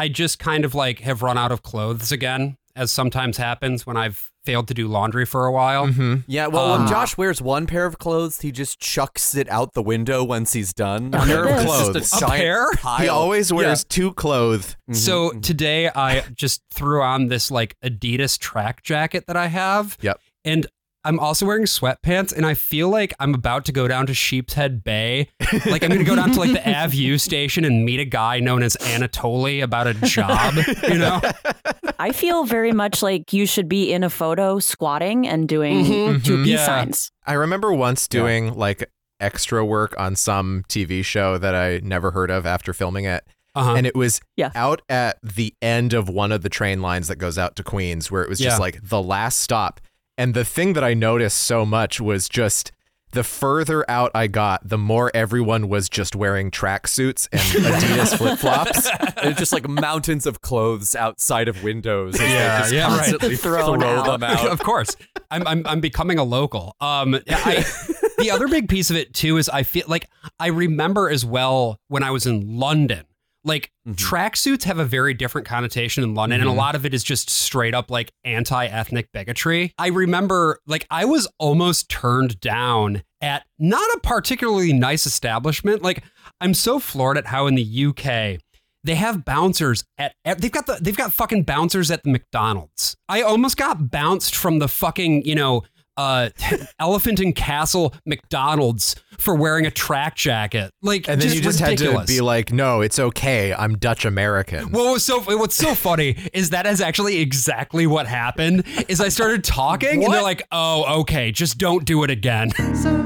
I just kind of like have run out of clothes again, as sometimes happens when I've failed to do laundry for a while. Mm-hmm. Yeah, well, when Uh, Josh wears one pair of clothes, he just chucks it out the window once he's done. A pair of clothes. Just a, A pair? pile. He always wears two clothes. Yeah. So Mhm. today I just threw on this like Adidas track jacket that I have. Yep. And I'm also wearing sweatpants and I feel like I'm about to go down to Sheepshead Bay. Like I'm going to go down to like the AVU station and meet a guy known as Anatoly about a job, you know? I feel very much like you should be in a photo squatting and doing Mhm. two peace Yeah. signs. I remember once Yeah. doing like extra work on some TV show that I never heard of after filming it. Uh-huh. And it was Yeah. out at the end of one of the train lines that goes out to Queens, where it was just like the last stop. And the thing that I noticed so much was just the further out I got, the more everyone was just wearing tracksuits and Adidas flip flops. And just like mountains of clothes outside of windows. as they Yeah, just yeah, right. constantly Thrown throw out. them out. of course. I'm, I'm I'm becoming a local. Um, I, the other big piece of it too is I feel like I remember as well when I was in London. Like Mhm. tracksuits have a very different connotation in London, and a lot of it is just straight up like anti-ethnic bigotry. I remember like I was almost turned down at not a particularly nice establishment. Like I'm so floored at how in the UK they have bouncers at they've got the they've got fucking bouncers at the McDonald's. I almost got bounced from the fucking, you know, uh Elephant and Castle McDonald's for wearing a track jacket. Like And then just you just ridiculous. had to be like, no, it's okay. I'm Dutch American. What was so what's so funny is that is actually exactly what happened. Is I started talking and they're like, "Oh, okay, just don't do it again." So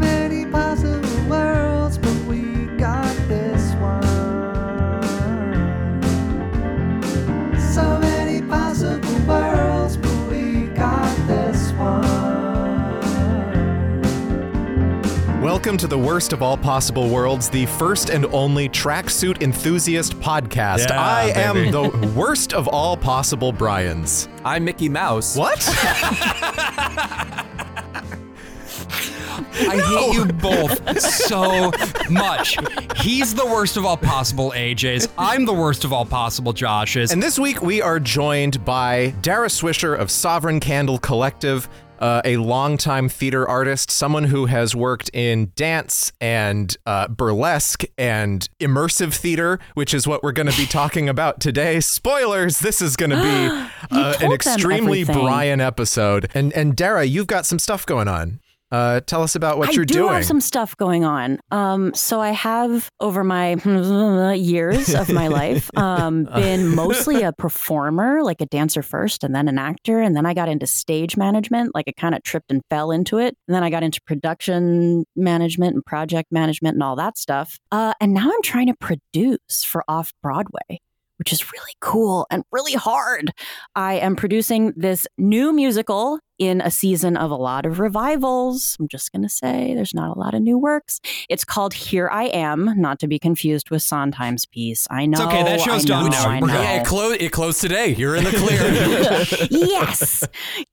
Welcome to the worst of all possible worlds, the first and only tracksuit enthusiast podcast. Yeah, I am the worst of all possible Brian's. I'm Mickey Mouse. What? I hate you both so much. He's the worst of all possible AJs. I'm the worst of all possible Joshes. and this week we are joined by Dara Swisher of Sovereign Candle Collective. Uh, a longtime theater artist, someone who has worked in dance and uh, burlesque and immersive theater, which is what we're going to be talking about today. Spoilers! This is going to be uh, an extremely. Brian episode. And and Dara, you've got some stuff going on. Uh, tell us about what I you're do doing. I have some stuff going on. Um, so I have over my years of my life um, been mostly a performer, like a dancer first, and then an actor, and then I got into stage management. Like I kind of tripped and fell into it, and then I got into production management and project management and all that stuff. Uh, and now I'm trying to produce for off Broadway. Which is really cool and really hard. I am producing this new musical in a season of a lot of revivals. I'm just going to say there's not a lot of new works. It's called Here I Am, not to be confused with Sondheim's piece. I know. okay, that show's I done now. I We're know. good. Yeah, it, clo- it closed today. You're in the clear. yes.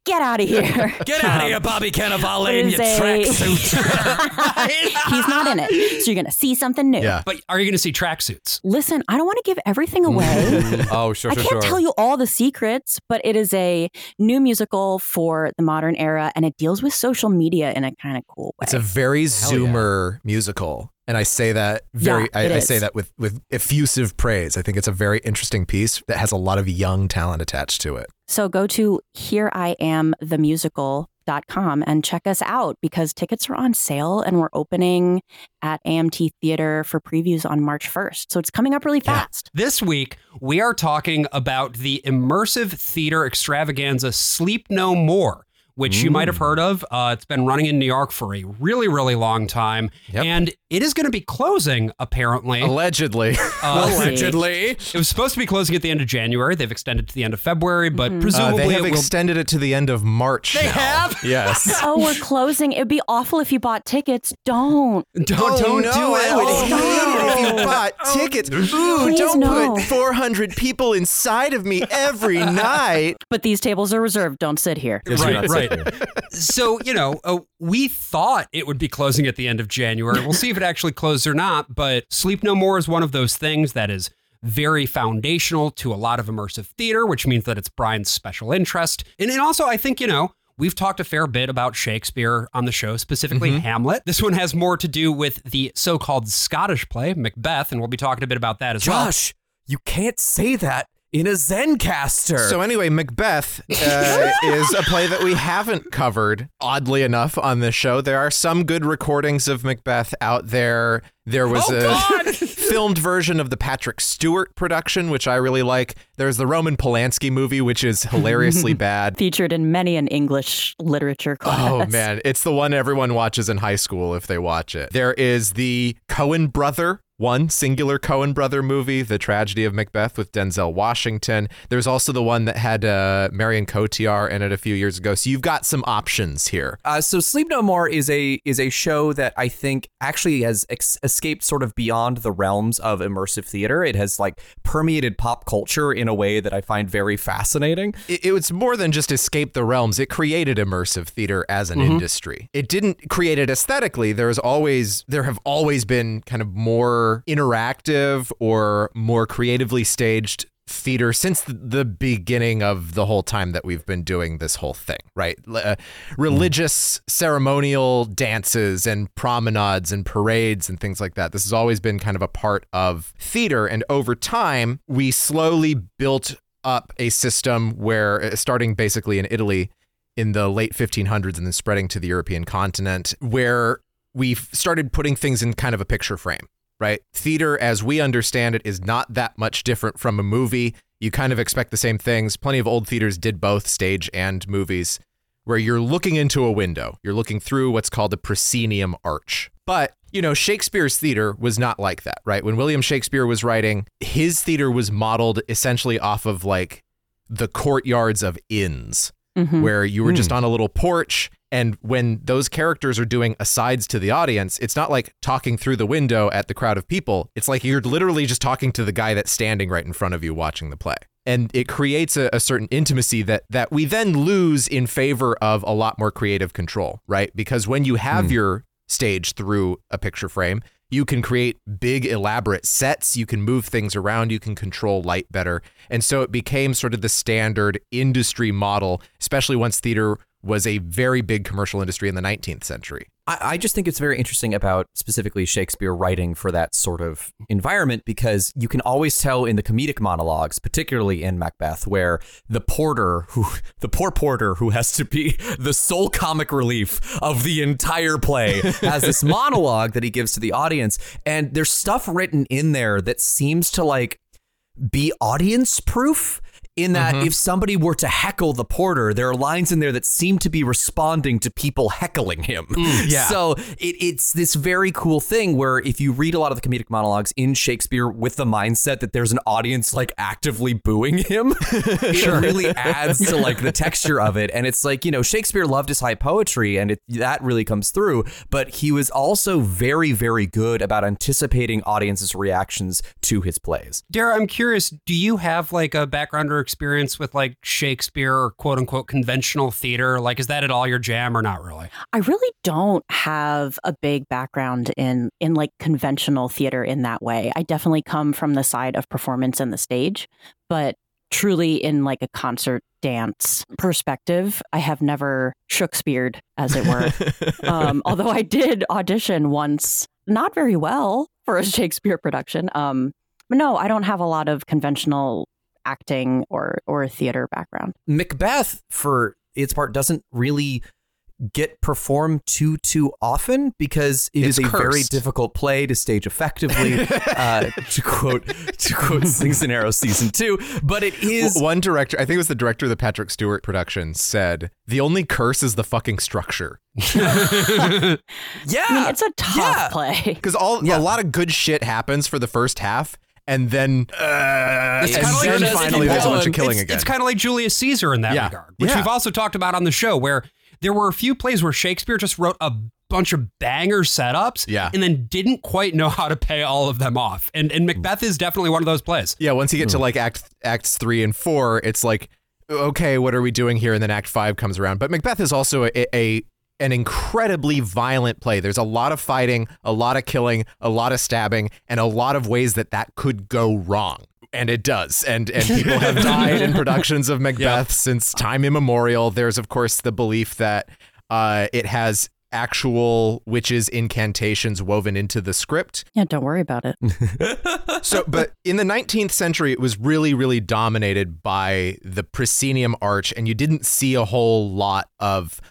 Get out of here. Get out of here, Bobby Cannavale, in your a- tracksuit. He's not in it. So you're going to see something new. Yeah. but are you going to see tracksuits? Listen, I don't want to give everything away. oh, sure, I sure, can't sure. tell you all the secrets, but it is a new musical for the modern era and it deals with social media in a kind of cool way. It's a very yeah. Zoomer musical. And I say that very Yeah, I, I say that with, with effusive praise. I think it's a very interesting piece that has a lot of young talent attached to it. So go to hereiamthemusical.com and check us out because tickets are on sale and we're opening at AMT Theater for previews on March 1st. So it's coming up really Yeah. fast. This week, we are talking about the immersive theater extravaganza Sleep No More, which you might have heard of. Uh, it's been running in New York for a really, really long time. Yep. And it is going to be closing, apparently. Allegedly. Uh, Allegedly. it was supposed to be closing at the end of January. They've extended to the end of February, but Mhm. Uh, presumably they have it will. extended it to the end of March. They now. have? Yes. Oh, we're closing. It'd be awful if you bought tickets. Don't. Don't, Oh, don't no, do it. I would Oh, hate it if you bought tickets. Ooh, Please don't no. put 400 people inside of me every night. But these tables are reserved. Don't sit here. Right, right. so, you know, uh, we thought it would be closing at the end of January. We'll see if it actually closed or not, but Sleep No More is one of those things that is very foundational to a lot of immersive theater, which means that it's Brian's special interest. And, and also, I think, you know, We've talked a fair bit about Shakespeare on the show, specifically Hamlet. This one has more to do with the so called Scottish play, Macbeth, and we'll be talking a bit about that as well. Josh, you can't say that in a Zencastr. So anyway, Macbeth uh, is a play that we haven't covered, oddly enough, on this show. There are some good recordings of Macbeth out there. There was Oh, a filmed version of the Patrick Stewart production, which I really like. There's the Roman Polanski movie, which is hilariously bad. Featured in many an English literature class. Oh man, it's the one everyone watches in high school if they watch it. There is the Coen brother one singular Coen brother movie, The Tragedy of Macbeth with Denzel Washington. There's also the one that had uh, Marion Cotillard in it a few years ago. So you've got some options here. Uh, so Sleep No More is a is a show that I think actually has ex- escaped sort of beyond the realms of immersive theater. It has like permeated pop culture in a way that I find very fascinating. It, it was more than just escape the realms. It created immersive theater as an industry. It didn't create it aesthetically. There's always there have always been kind of more interactive or more creatively staged theater since the- beginning of the whole time that we've been doing this whole thing, right? Uh, religious ceremonial dances and promenades and parades and things like that. This has always been kind of a part of theater. And over time, we slowly built up a system where, uh, starting basically in Italy in the late 1500s and then spreading to the European continent, where we started putting things in kind of a picture frame right? Theater, as we understand it, is not that much different from a movie. You kind of expect the same things. Plenty of old theaters did both stage and movies, where you're looking into a window. You're looking through what's called a proscenium arch. But, you know, Shakespeare's theater was not like that, right? When William Shakespeare was writing, his theater was modeled essentially off of like the courtyards of inns Mhm. where you were just on a little porch. And when those characters are doing asides to the audience, it's not like talking through the window at the crowd of people. It's like you're literally just talking to the guy that's standing right in front of you watching the play. And it creates a, a certain intimacy that that we then lose in favor of a lot more creative control, right? Because when you have your stage through a picture frame, you can create big, elaborate sets. You can move things around. You can control light better. And so it became sort of the standard industry model, especially once theater was a very big commercial industry in the 19th century. I, I just think it's very interesting about specifically Shakespeare writing for that sort of environment because you can always tell in the comedic monologues, particularly in Macbeth, where the porter who the poor porter who has to be the sole comic relief of the entire play has this monologue that he gives to the audience. And there's stuff written in there that seems to like be audience proof in that mm-hmm. if somebody were to heckle the porter, there are lines in there that seem to be responding to people heckling him. Mm, yeah. So it, it's this very cool thing where if you read a lot of the comedic monologues in Shakespeare with the mindset that there's an audience like actively booing him, it really adds to like the texture of it. And it's like, you know, Shakespeare loved his high poetry and it, that really comes through, but he was also very, very good about anticipating audiences' reactions to his plays. Dara, I'm curious, do you have like a background or experience with like Shakespeare or quote unquote conventional theater? Like, is that at all your jam or not really? I really don't have a big background in in like conventional theater in that way. I definitely come from the side of performance and the stage, but truly in like a concert dance perspective, I have never Shakespeared, as it were. um, although I did audition once, not very well for a Shakespeare production. Um, but no, I don't have a lot of conventional acting or or theater background. Macbeth, for its part, doesn't really get performed too too often because it It's is a very difficult play to stage effectively. uh, to quote to quote Slings and Arrows season two, but it is One director, I think it was the director of the Patrick Stewart production, said, The only curse is the fucking structure. yeah. I mean, it's a tough yeah. play. Because all Yeah. a lot of good shit happens for the first half, and then uh, It's kinda like then Julius finally there's a bunch Caesar. of killing it's, again. It's kind of like Julius Caesar in that Yeah. regard, which Yeah. we've also talked about on the show, where there were a few plays where Shakespeare just wrote a bunch of banger setups Yeah. and then didn't quite know how to pay all of them off. And and Macbeth is definitely one of those plays. yeah, once you get to hmm. like act acts three and four, it's like, okay, what are we doing here? And then Act five comes around. But Macbeth is also a, a an incredibly violent play. There's a lot of fighting, a lot of killing, a lot of stabbing, and a lot of ways that that could go wrong. And it does. And and people have died in productions of Macbeth since time immemorial. There's of course the belief that uh, it has actual witches incantations woven into the script. Yeah, don't worry about it. So, but in the 19th century, it was really, really dominated by the proscenium arch, and you didn't see a whole lot of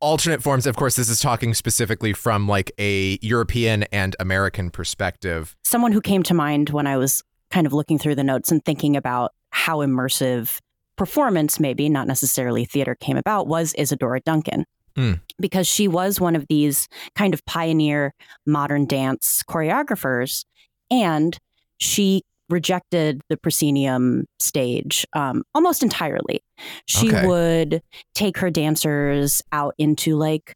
alternate forms. Of course, this is talking specifically from like a European and American perspective. Someone who came to mind when I was kind of looking through the notes and thinking about how immersive performance, maybe not necessarily theater, came about was Isadora Duncan. Mm. Because she was one of these kind of pioneer modern dance choreographers, and she rejected the proscenium stage um, almost entirely. She Okay. would take her dancers out into like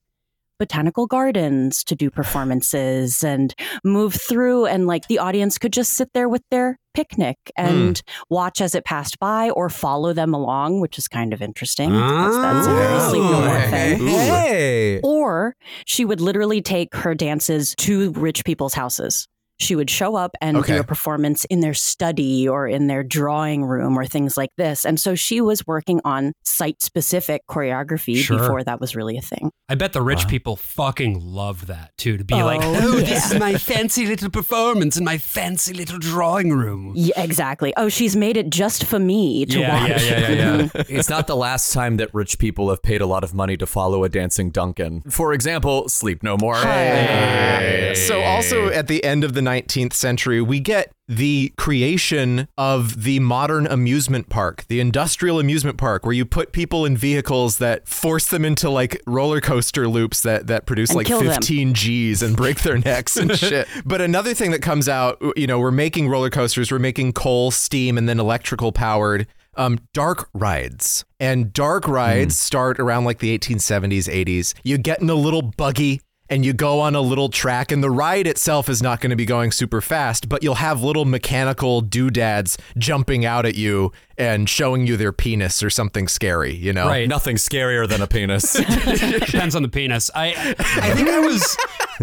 botanical gardens to do performances and move through and like the audience could just sit there with their picnic hmm. and watch as it passed by or follow them along which is kind of interesting that's, that's a very Oh. sleep no more thing Hey. or she would literally take her dances to rich people's houses. She would show up and Okay. do a performance in their study or in their drawing room or things like this. And so she was working on site specific choreography Sure. before that was really a thing. I bet the rich Wow. people fucking love that too. To be Oh, like, oh, this yeah. is my fancy little performance in my fancy little drawing room. Yeah, exactly. Oh, she's made it just for me to Yeah, watch. yeah, yeah, yeah, yeah. it's not the last time that rich people have paid a lot of money to follow a dancing Duncan. For example, Sleep No More. So, also at the end of the 19th century, we get the creation of the modern amusement park, the industrial amusement park, where you put people in vehicles that force them into like roller coaster loops that that produce And like kill them. 15 G's and break their necks and shit. But another thing that comes out, you know, we're making roller coasters, we're making coal, steam, and then electrical powered. Um, dark rides and dark rides start around like the 1870s, 80s. You get in a little buggy and you go on a little track and the ride itself is not going to be going super fast but you'll have little mechanical doodads jumping out at you and showing you their penis or something scary you know Right. Nothing scarier than a penis. Depends on the penis. I I think I was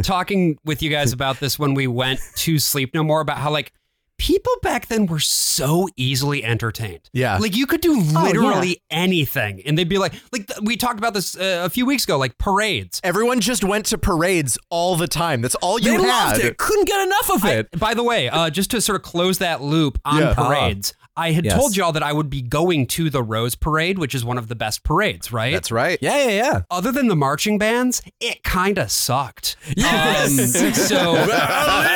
talking with you guys about this when we went to Sleep No More about how like people back then were so easily entertained. Yeah. Like you could do Oh, literally anything and they'd be like like th- we talked about this uh, a few weeks ago like parades. everyone just went to parades all the time that's all you they had loved it. Couldn't get enough of it. By the way, uh, just to sort of close that loop on Yeah. parades, I had Yes. told y'all that I would be going to the Rose Parade, which is one of the best parades, right? that's right yeah, yeah, yeah. Other than the marching bands, it kind of sucked. Yes. Um, so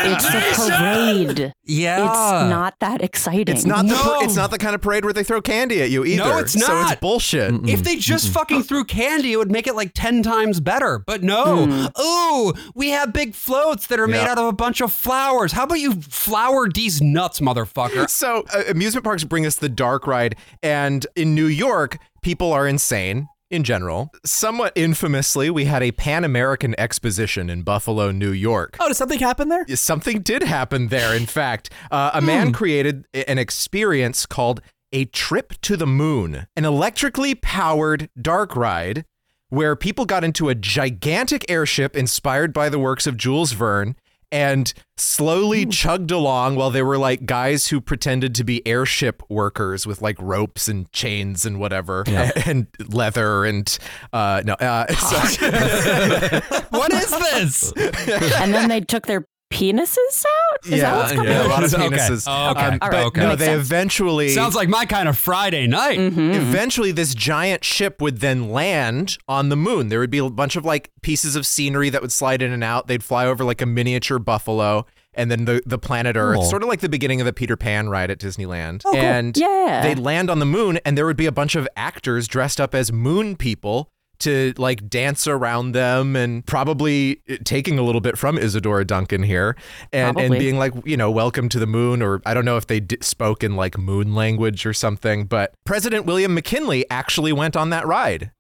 It's a parade. yeah, It's not that exciting. it's not the No. it's not the kind of parade where they throw candy at you either No, it's not. so it's not. bullshit If they just fucking threw candy, it would make it like 10 times better. But no. Ooh, we have big floats that are made out of a bunch of flowers. How about you flower these nuts, motherfucker? So, uh, amusement parks bring us the dark ride, and in New York, people are insane in general. Somewhat infamously, we had a Pan American exposition in Buffalo, New York. Oh, did something happen there? Something did happen there, in fact. Uh, a man created an experience called a trip to the moon, an electrically powered dark ride where people got into a gigantic airship inspired by the works of Jules Verne and slowly chugged along while they were like guys who pretended to be airship workers with like ropes and chains and whatever and leather and uh no uh so- what is this? and then they took their penises out? Is that what's yeah, coming yeah, a lot of Okay. penises. Oh, okay. Um, All but right. Okay. no, they sense. eventually Sounds like my kind of Friday night. Eventually, this giant ship would then land on the moon. There would be a bunch of like pieces of scenery that would slide in and out. They'd fly over like a miniature buffalo and then the, the planet Earth, Cool. sort of like the beginning of the Peter Pan ride at Disneyland. cool. And Yeah. they'd land on the moon, and there would be a bunch of actors dressed up as moon people to like dance around them and probably taking a little bit from Isadora Duncan here and, and being like, you know, welcome to the moon, or I don't know if they d- spoke in like moon language or something, but President William McKinley actually went on that ride.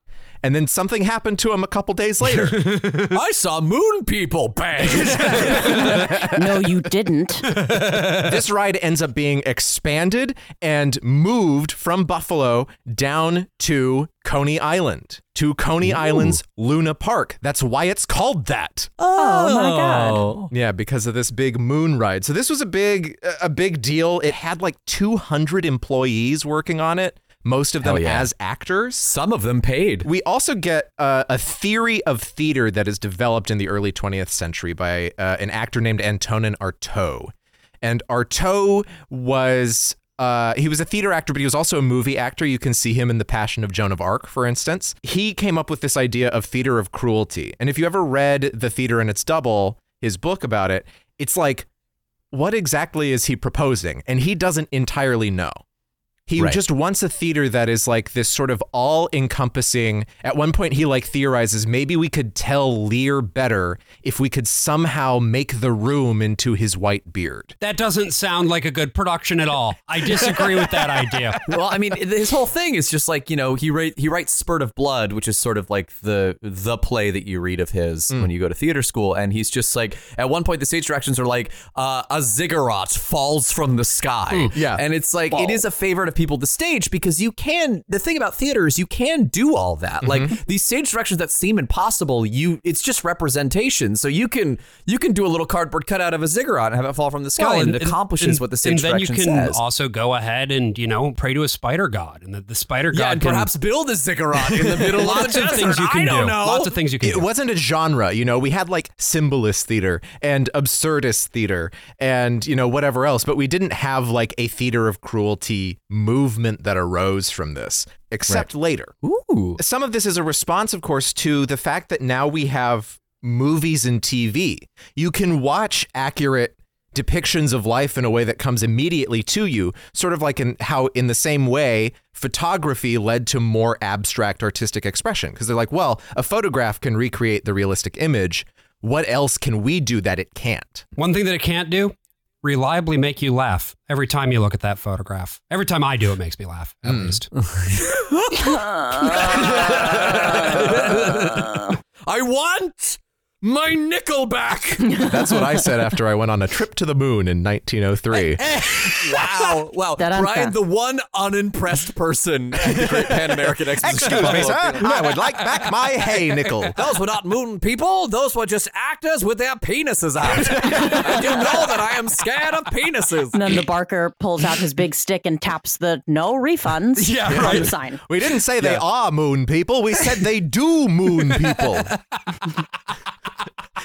And then something happened to him a couple days later. I saw moon people. Bang. no, you didn't. this ride ends up being expanded and moved from Buffalo down to Coney Island, to Coney Island's Luna Park. That's why it's called that. Oh my god. Oh. Yeah, because of this big moon ride. So this was a big a big deal. It had like 200 employees working on it, most of them yeah. as actors. Some of them paid. We also get uh, a theory of theater that is developed in the early 20th century by uh, an actor named Antonin Artaud. And Artaud was uh, he was a theater actor, but he was also a movie actor. You can see him in The Passion of Joan of Arc, for instance. He came up with this idea of theater of cruelty. And if you ever read The Theater and Its Double, his book about it, it's like, what exactly is he proposing? And he doesn't entirely know. He Right. just wants a theater that is like this sort of all encompassing. At one point, he like theorizes maybe we could tell Lear better if we could somehow make the room into his white beard. That doesn't sound like a good production at all. I disagree with that idea. well, I mean, his whole thing is just like you know he write he writes Spurt of Blood, which is sort of like the the play that you read of his when you go to theater school, and he's just like at one point the stage directions are like uh, a ziggurat falls from the sky, Yeah. and it's like it is a favorite of people to stage because you can. The thing about theater is you can do all that. Mm-hmm. Like these stage directions that seem impossible, you it's just representation. So you can you can do a little cardboard cutout of a ziggurat and have it fall from the sky, Well, and, it accomplishes and- what the stage And then you can says. also go ahead and you know pray to a spider god, and the, the spider god Yeah, and can perhaps build a ziggurat in the middle lots of the of desert. things you can I don't do. know. Lots of things you can It do. wasn't a genre, you know. We had like symbolist theater and absurdist theater and, you know, whatever else, but we didn't have like a theater of cruelty movement that arose from this, except later. Ooh. Some of this is a response, of course, to the fact that now we have movies and TV. You can watch accurate depictions of life in a way that comes immediately to you, sort of like in how, in the same way, photography led to more abstract artistic expression. Because they're like, well, a photograph can recreate the realistic image. What else can we do that it can't? One thing that it can't do, reliably make you laugh every time you look at that photograph. Every time I do, it makes me laugh, at hmm. least. I want my Nickelback. That's what I said after I went on a trip to the moon in 1903. wow. Wow. Da-dun-da. Brian, the one unimpressed person at the Great Pan American Exposition. Excuse me, sir. I would like back my hay nickel. Those were not moon people. Those were just actors with their penises out. and you know that I am scared of penises. And then the barker pulls out his big stick and taps the no refunds Yeah, on right. the sign. We didn't say they are moon people. We said they do moon people.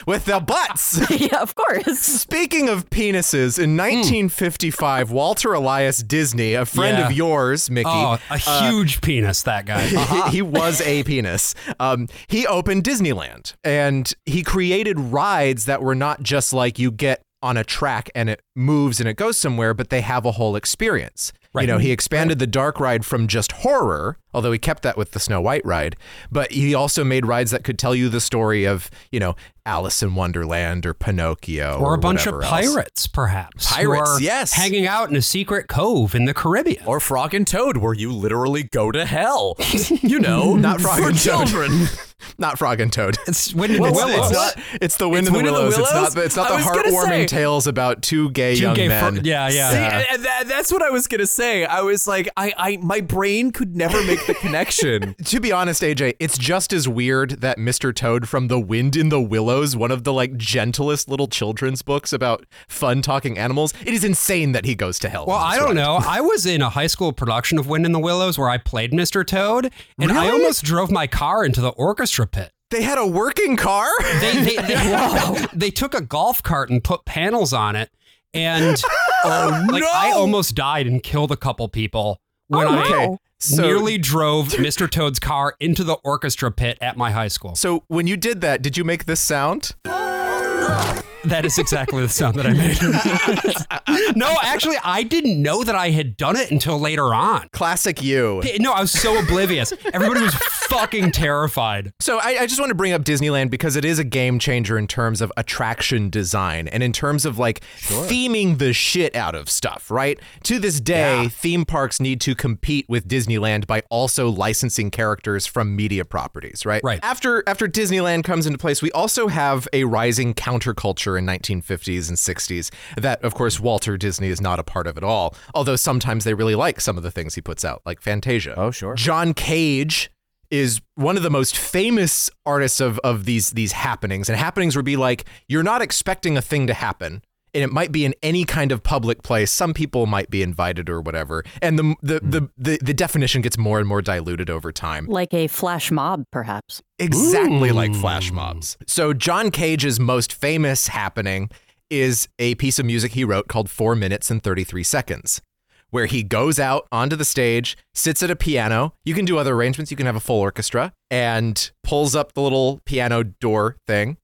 With their butts. yeah, of course. Speaking of penises, in hmm. 1955, Walter Elias Disney, a friend Yeah. of yours, Mickey, Oh, a uh, huge penis, that guy. he, uh-huh. he was a penis. Um, he opened Disneyland and he created rides that were not just like you get on a track and it moves and it goes somewhere, but they have a whole experience. You know, he expanded the dark ride from just horror, although he kept that with the Snow White ride, but he also made rides that could tell you the story of, you know, Alice in Wonderland or Pinocchio Or a bunch of whatever else. pirates, perhaps. who Pirates, are yes. Hanging out in a secret cove in the Caribbean. Or Frog and Toad, where you literally go to hell. You know, Not Frog for and Toad. Not Frog and Toad. it's Wind in Well, the it's, Willows. not, it's the Wind It's in the Wind in the Willows. It's not the, it's not the heartwarming say- tales about two gay Two young gay men. fr- yeah, yeah. See, and- and that, that's what I was gonna say. I was like, I, I, my brain could never make the connection. To be honest, AJ, it's just as weird that Mr. Toad from The Wind in the Willows, one of the like gentlest little children's books about fun talking animals, it is insane that he goes to hell. Well, I don't ride. know. I was in a high school production of Wind in the Willows where I played Mr. Toad, and I almost drove my car into the orchestra pit. They had a working car? They they, they, they took a golf cart and put panels on it, and Oh like no! I almost died and killed a couple people when Oh, I. Okay. So, nearly drove Mr. Toad's car into the orchestra pit at my high school. so when you did that, did you make this sound? That is exactly the sound that I made. no, actually, I didn't know that I had done it until later on. Classic you. No, I was so oblivious. Everybody was fucking terrified. So I, I just want to bring up Disneyland because it is a game changer in terms of attraction design and in terms of like theming the shit out of stuff, right? To this day, theme parks need to compete with Disneyland by also licensing characters from media properties, right? Right. After after Disneyland comes into place, we also have a rising counterculture in 1950s and 60s that of course Walter Disney is not a part of at all, although sometimes they really like some of the things he puts out, like Fantasia. Oh, sure. John Cage is one of the most famous artists of of these these happenings. And happenings would be like you're not expecting a thing to happen. And it might be in any kind of public place. Some people might be invited or whatever. And the the, hmm. the, the, the definition gets more and more diluted over time. Like a flash mob, perhaps. Exactly like flash mobs. So John Cage's most famous happening is a piece of music he wrote called 4 minutes and 33 seconds where he goes out onto the stage, sits at a piano. You can do other arrangements, you can have a full orchestra and pulls up the little piano door thing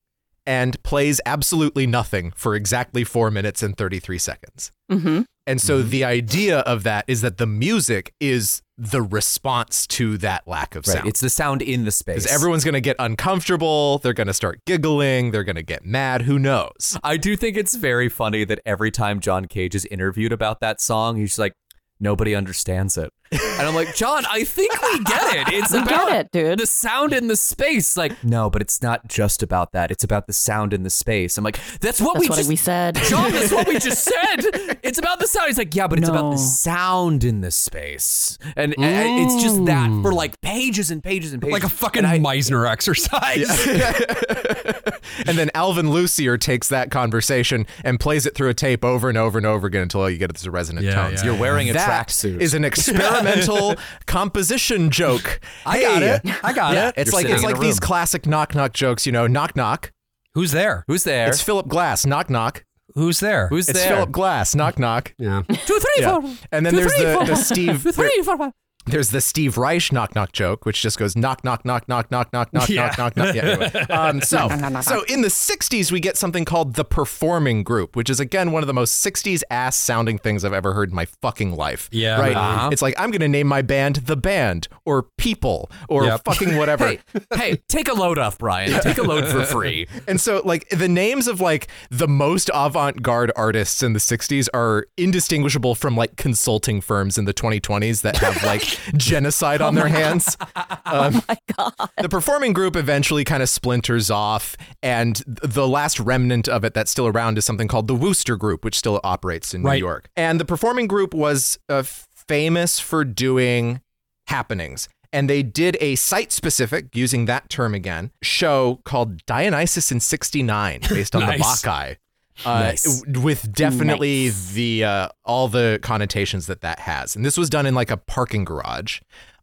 and plays absolutely nothing for exactly 4 minutes and 33 seconds. hmm And so the idea of that is that the music is the response to that lack of Right. sound. It's the sound in the space. Because everyone's going to get uncomfortable. They're going to start giggling. They're going to get mad. Who knows? I do think it's very funny that every time John Cage is interviewed about that song, he's just like, nobody understands it. And I'm like, John, I think we get it. It's We about get it, dude. the sound in the space. Like, no, but it's not just about that. It's about the sound in the space. I'm like, that's what That's we what just we said. John, that's what we just said. It's about the sound. He's like, yeah, but it's about the sound in the space, and, and it's just that for mm. like pages and pages and pages, Like a fucking I- Meisner exercise. and then Alvin Lucier takes that conversation and plays it through a tape over and over and over again until you get it to resonant Yeah, tones. yeah, You're wearing a tracksuit. is an experimental composition joke. I got Hey. it. I got Yeah, it. it's You're like sitting it's in a like these room. classic knock knock jokes. You know, knock knock. Who's there? Who's there? It's Philip Glass. Knock knock. Who's there? Who's It's there? Philip Glass. Knock knock. yeah. Two, three, Yeah. four. And then Two, there's three, the, four. the Steve. Two, three, four, five. There's the Steve Reich knock knock joke, which just goes knock knock knock knock knock knock knock Yeah. knock knock knock. Yeah, anyway. um, so so in the '60s we get something called the performing group, which is again one of the most '60s ass sounding things I've ever heard in my fucking life. Yeah. right. Uh-huh. It's like I'm gonna name my band the band or people or Yep. fucking whatever. Hey, hey, take a load off, Brian. Take a load for free. And so, like, the names of like the most avant garde artists in the 60s are indistinguishable from like consulting firms in the 2020s that have like genocide on their hands. Um, My God. the performing group eventually kind of splinters off, and the last remnant of it that's still around is something called the Wooster Group, which still operates in New York. And the performing group was uh, famous for doing happenings. And they did a site specific, using that term again, show called Dionysus in 69, based on the Nice. Bacchae. Uh, Nice. with definitely Nice. the uh, all the connotations that that has, and this was done in like a parking garage.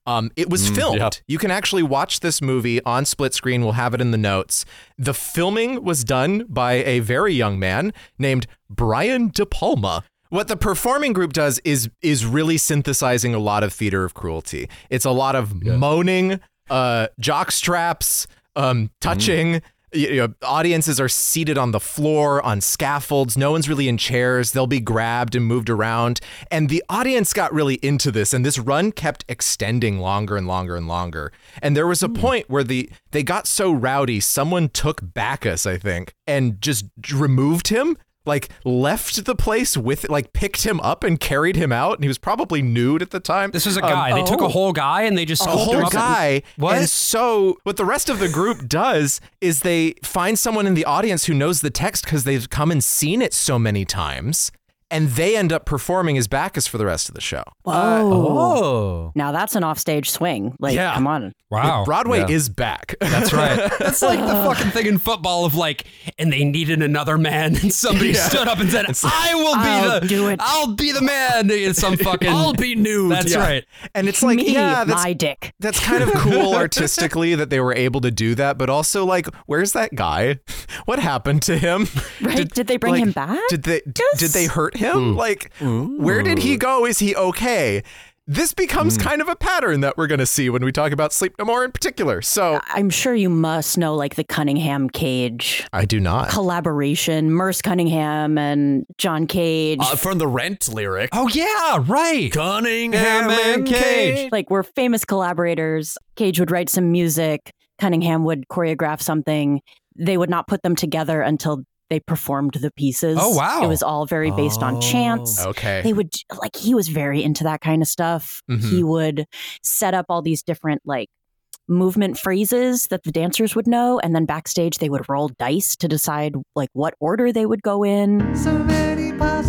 Um, it was filmed. yep. You can actually watch this movie on split screen. We'll have it in the notes. The filming was done by a very young man named Brian De Palma. What the performing group does is is really synthesizing a lot of theater of cruelty. It's a lot of moaning, uh, jock straps, um, touching. You know, audiences are seated on the floor on scaffolds. No one's really in chairs. They'll be grabbed and moved around. And the audience got really into this, and this run kept extending longer and longer and longer. And there was a hmm. point where the they got so rowdy, someone took Bacchus, I think, and just removed him like left the place with like picked him up and carried him out and he was probably nude at the time This is a Um, guy. they took a oh. whole guy and they just a scooped him whole up and- guy What? and so what the rest of the group does is they find someone in the audience who knows the text because they've come and seen it so many times and they end up performing as Bacchus for the rest of the show Whoa. Oh. Now that's an offstage swing. Like, Yeah. come on. Wow. broadway Yeah. is back That's right. That's like the fucking thing in football of like, and they needed another man, and somebody Yeah. stood up and said, "I will be I'll the, do it." I'll be the man." It's some fucking. I'll be nude. That's Yeah. right. and it's like Me, yeah that's my dick. that's kind of cool artistically that they were able to do that, but also like, where's that guy? What happened to him? Right? Did they bring like, him back? Did they Yes. did they hurt him? Like, where did he go? Is he okay? this becomes Hmm. kind of a pattern that we're going to see when we talk about Sleep No More in particular. So I'm sure you must know like the Cunningham Cage I do not. collaboration, Merce Cunningham and John Cage. Uh, from the Rent lyric. Oh yeah, right. Cunningham and Cage. like we're famous collaborators. Cage would write some music, Cunningham would choreograph something. They would not put them together until they performed the pieces. Oh, wow. It was all very based on chance. Okay. They would like he was very into that kind of stuff. Mhm. He would set up all these different like movement phrases that the dancers would know and then backstage they would roll dice to decide like what order they would go in. So many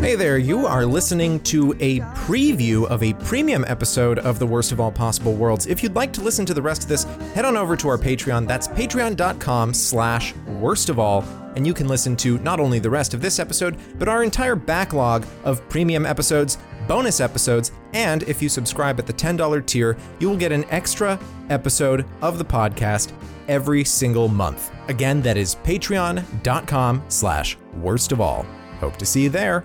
Hey there, you are listening to a preview of a premium episode of The Worst of All Possible Worlds. If you'd like to listen to the rest of this, head on over to our Patreon. That's patreon.com slash worst of all. And you can listen to not only the rest of this episode, but our entire backlog of premium episodes, bonus episodes, and if you subscribe at the $10 tier, you will get an extra episode of the podcast every single month. Again, that is patreon.com slash worst of all. Hope to see you there.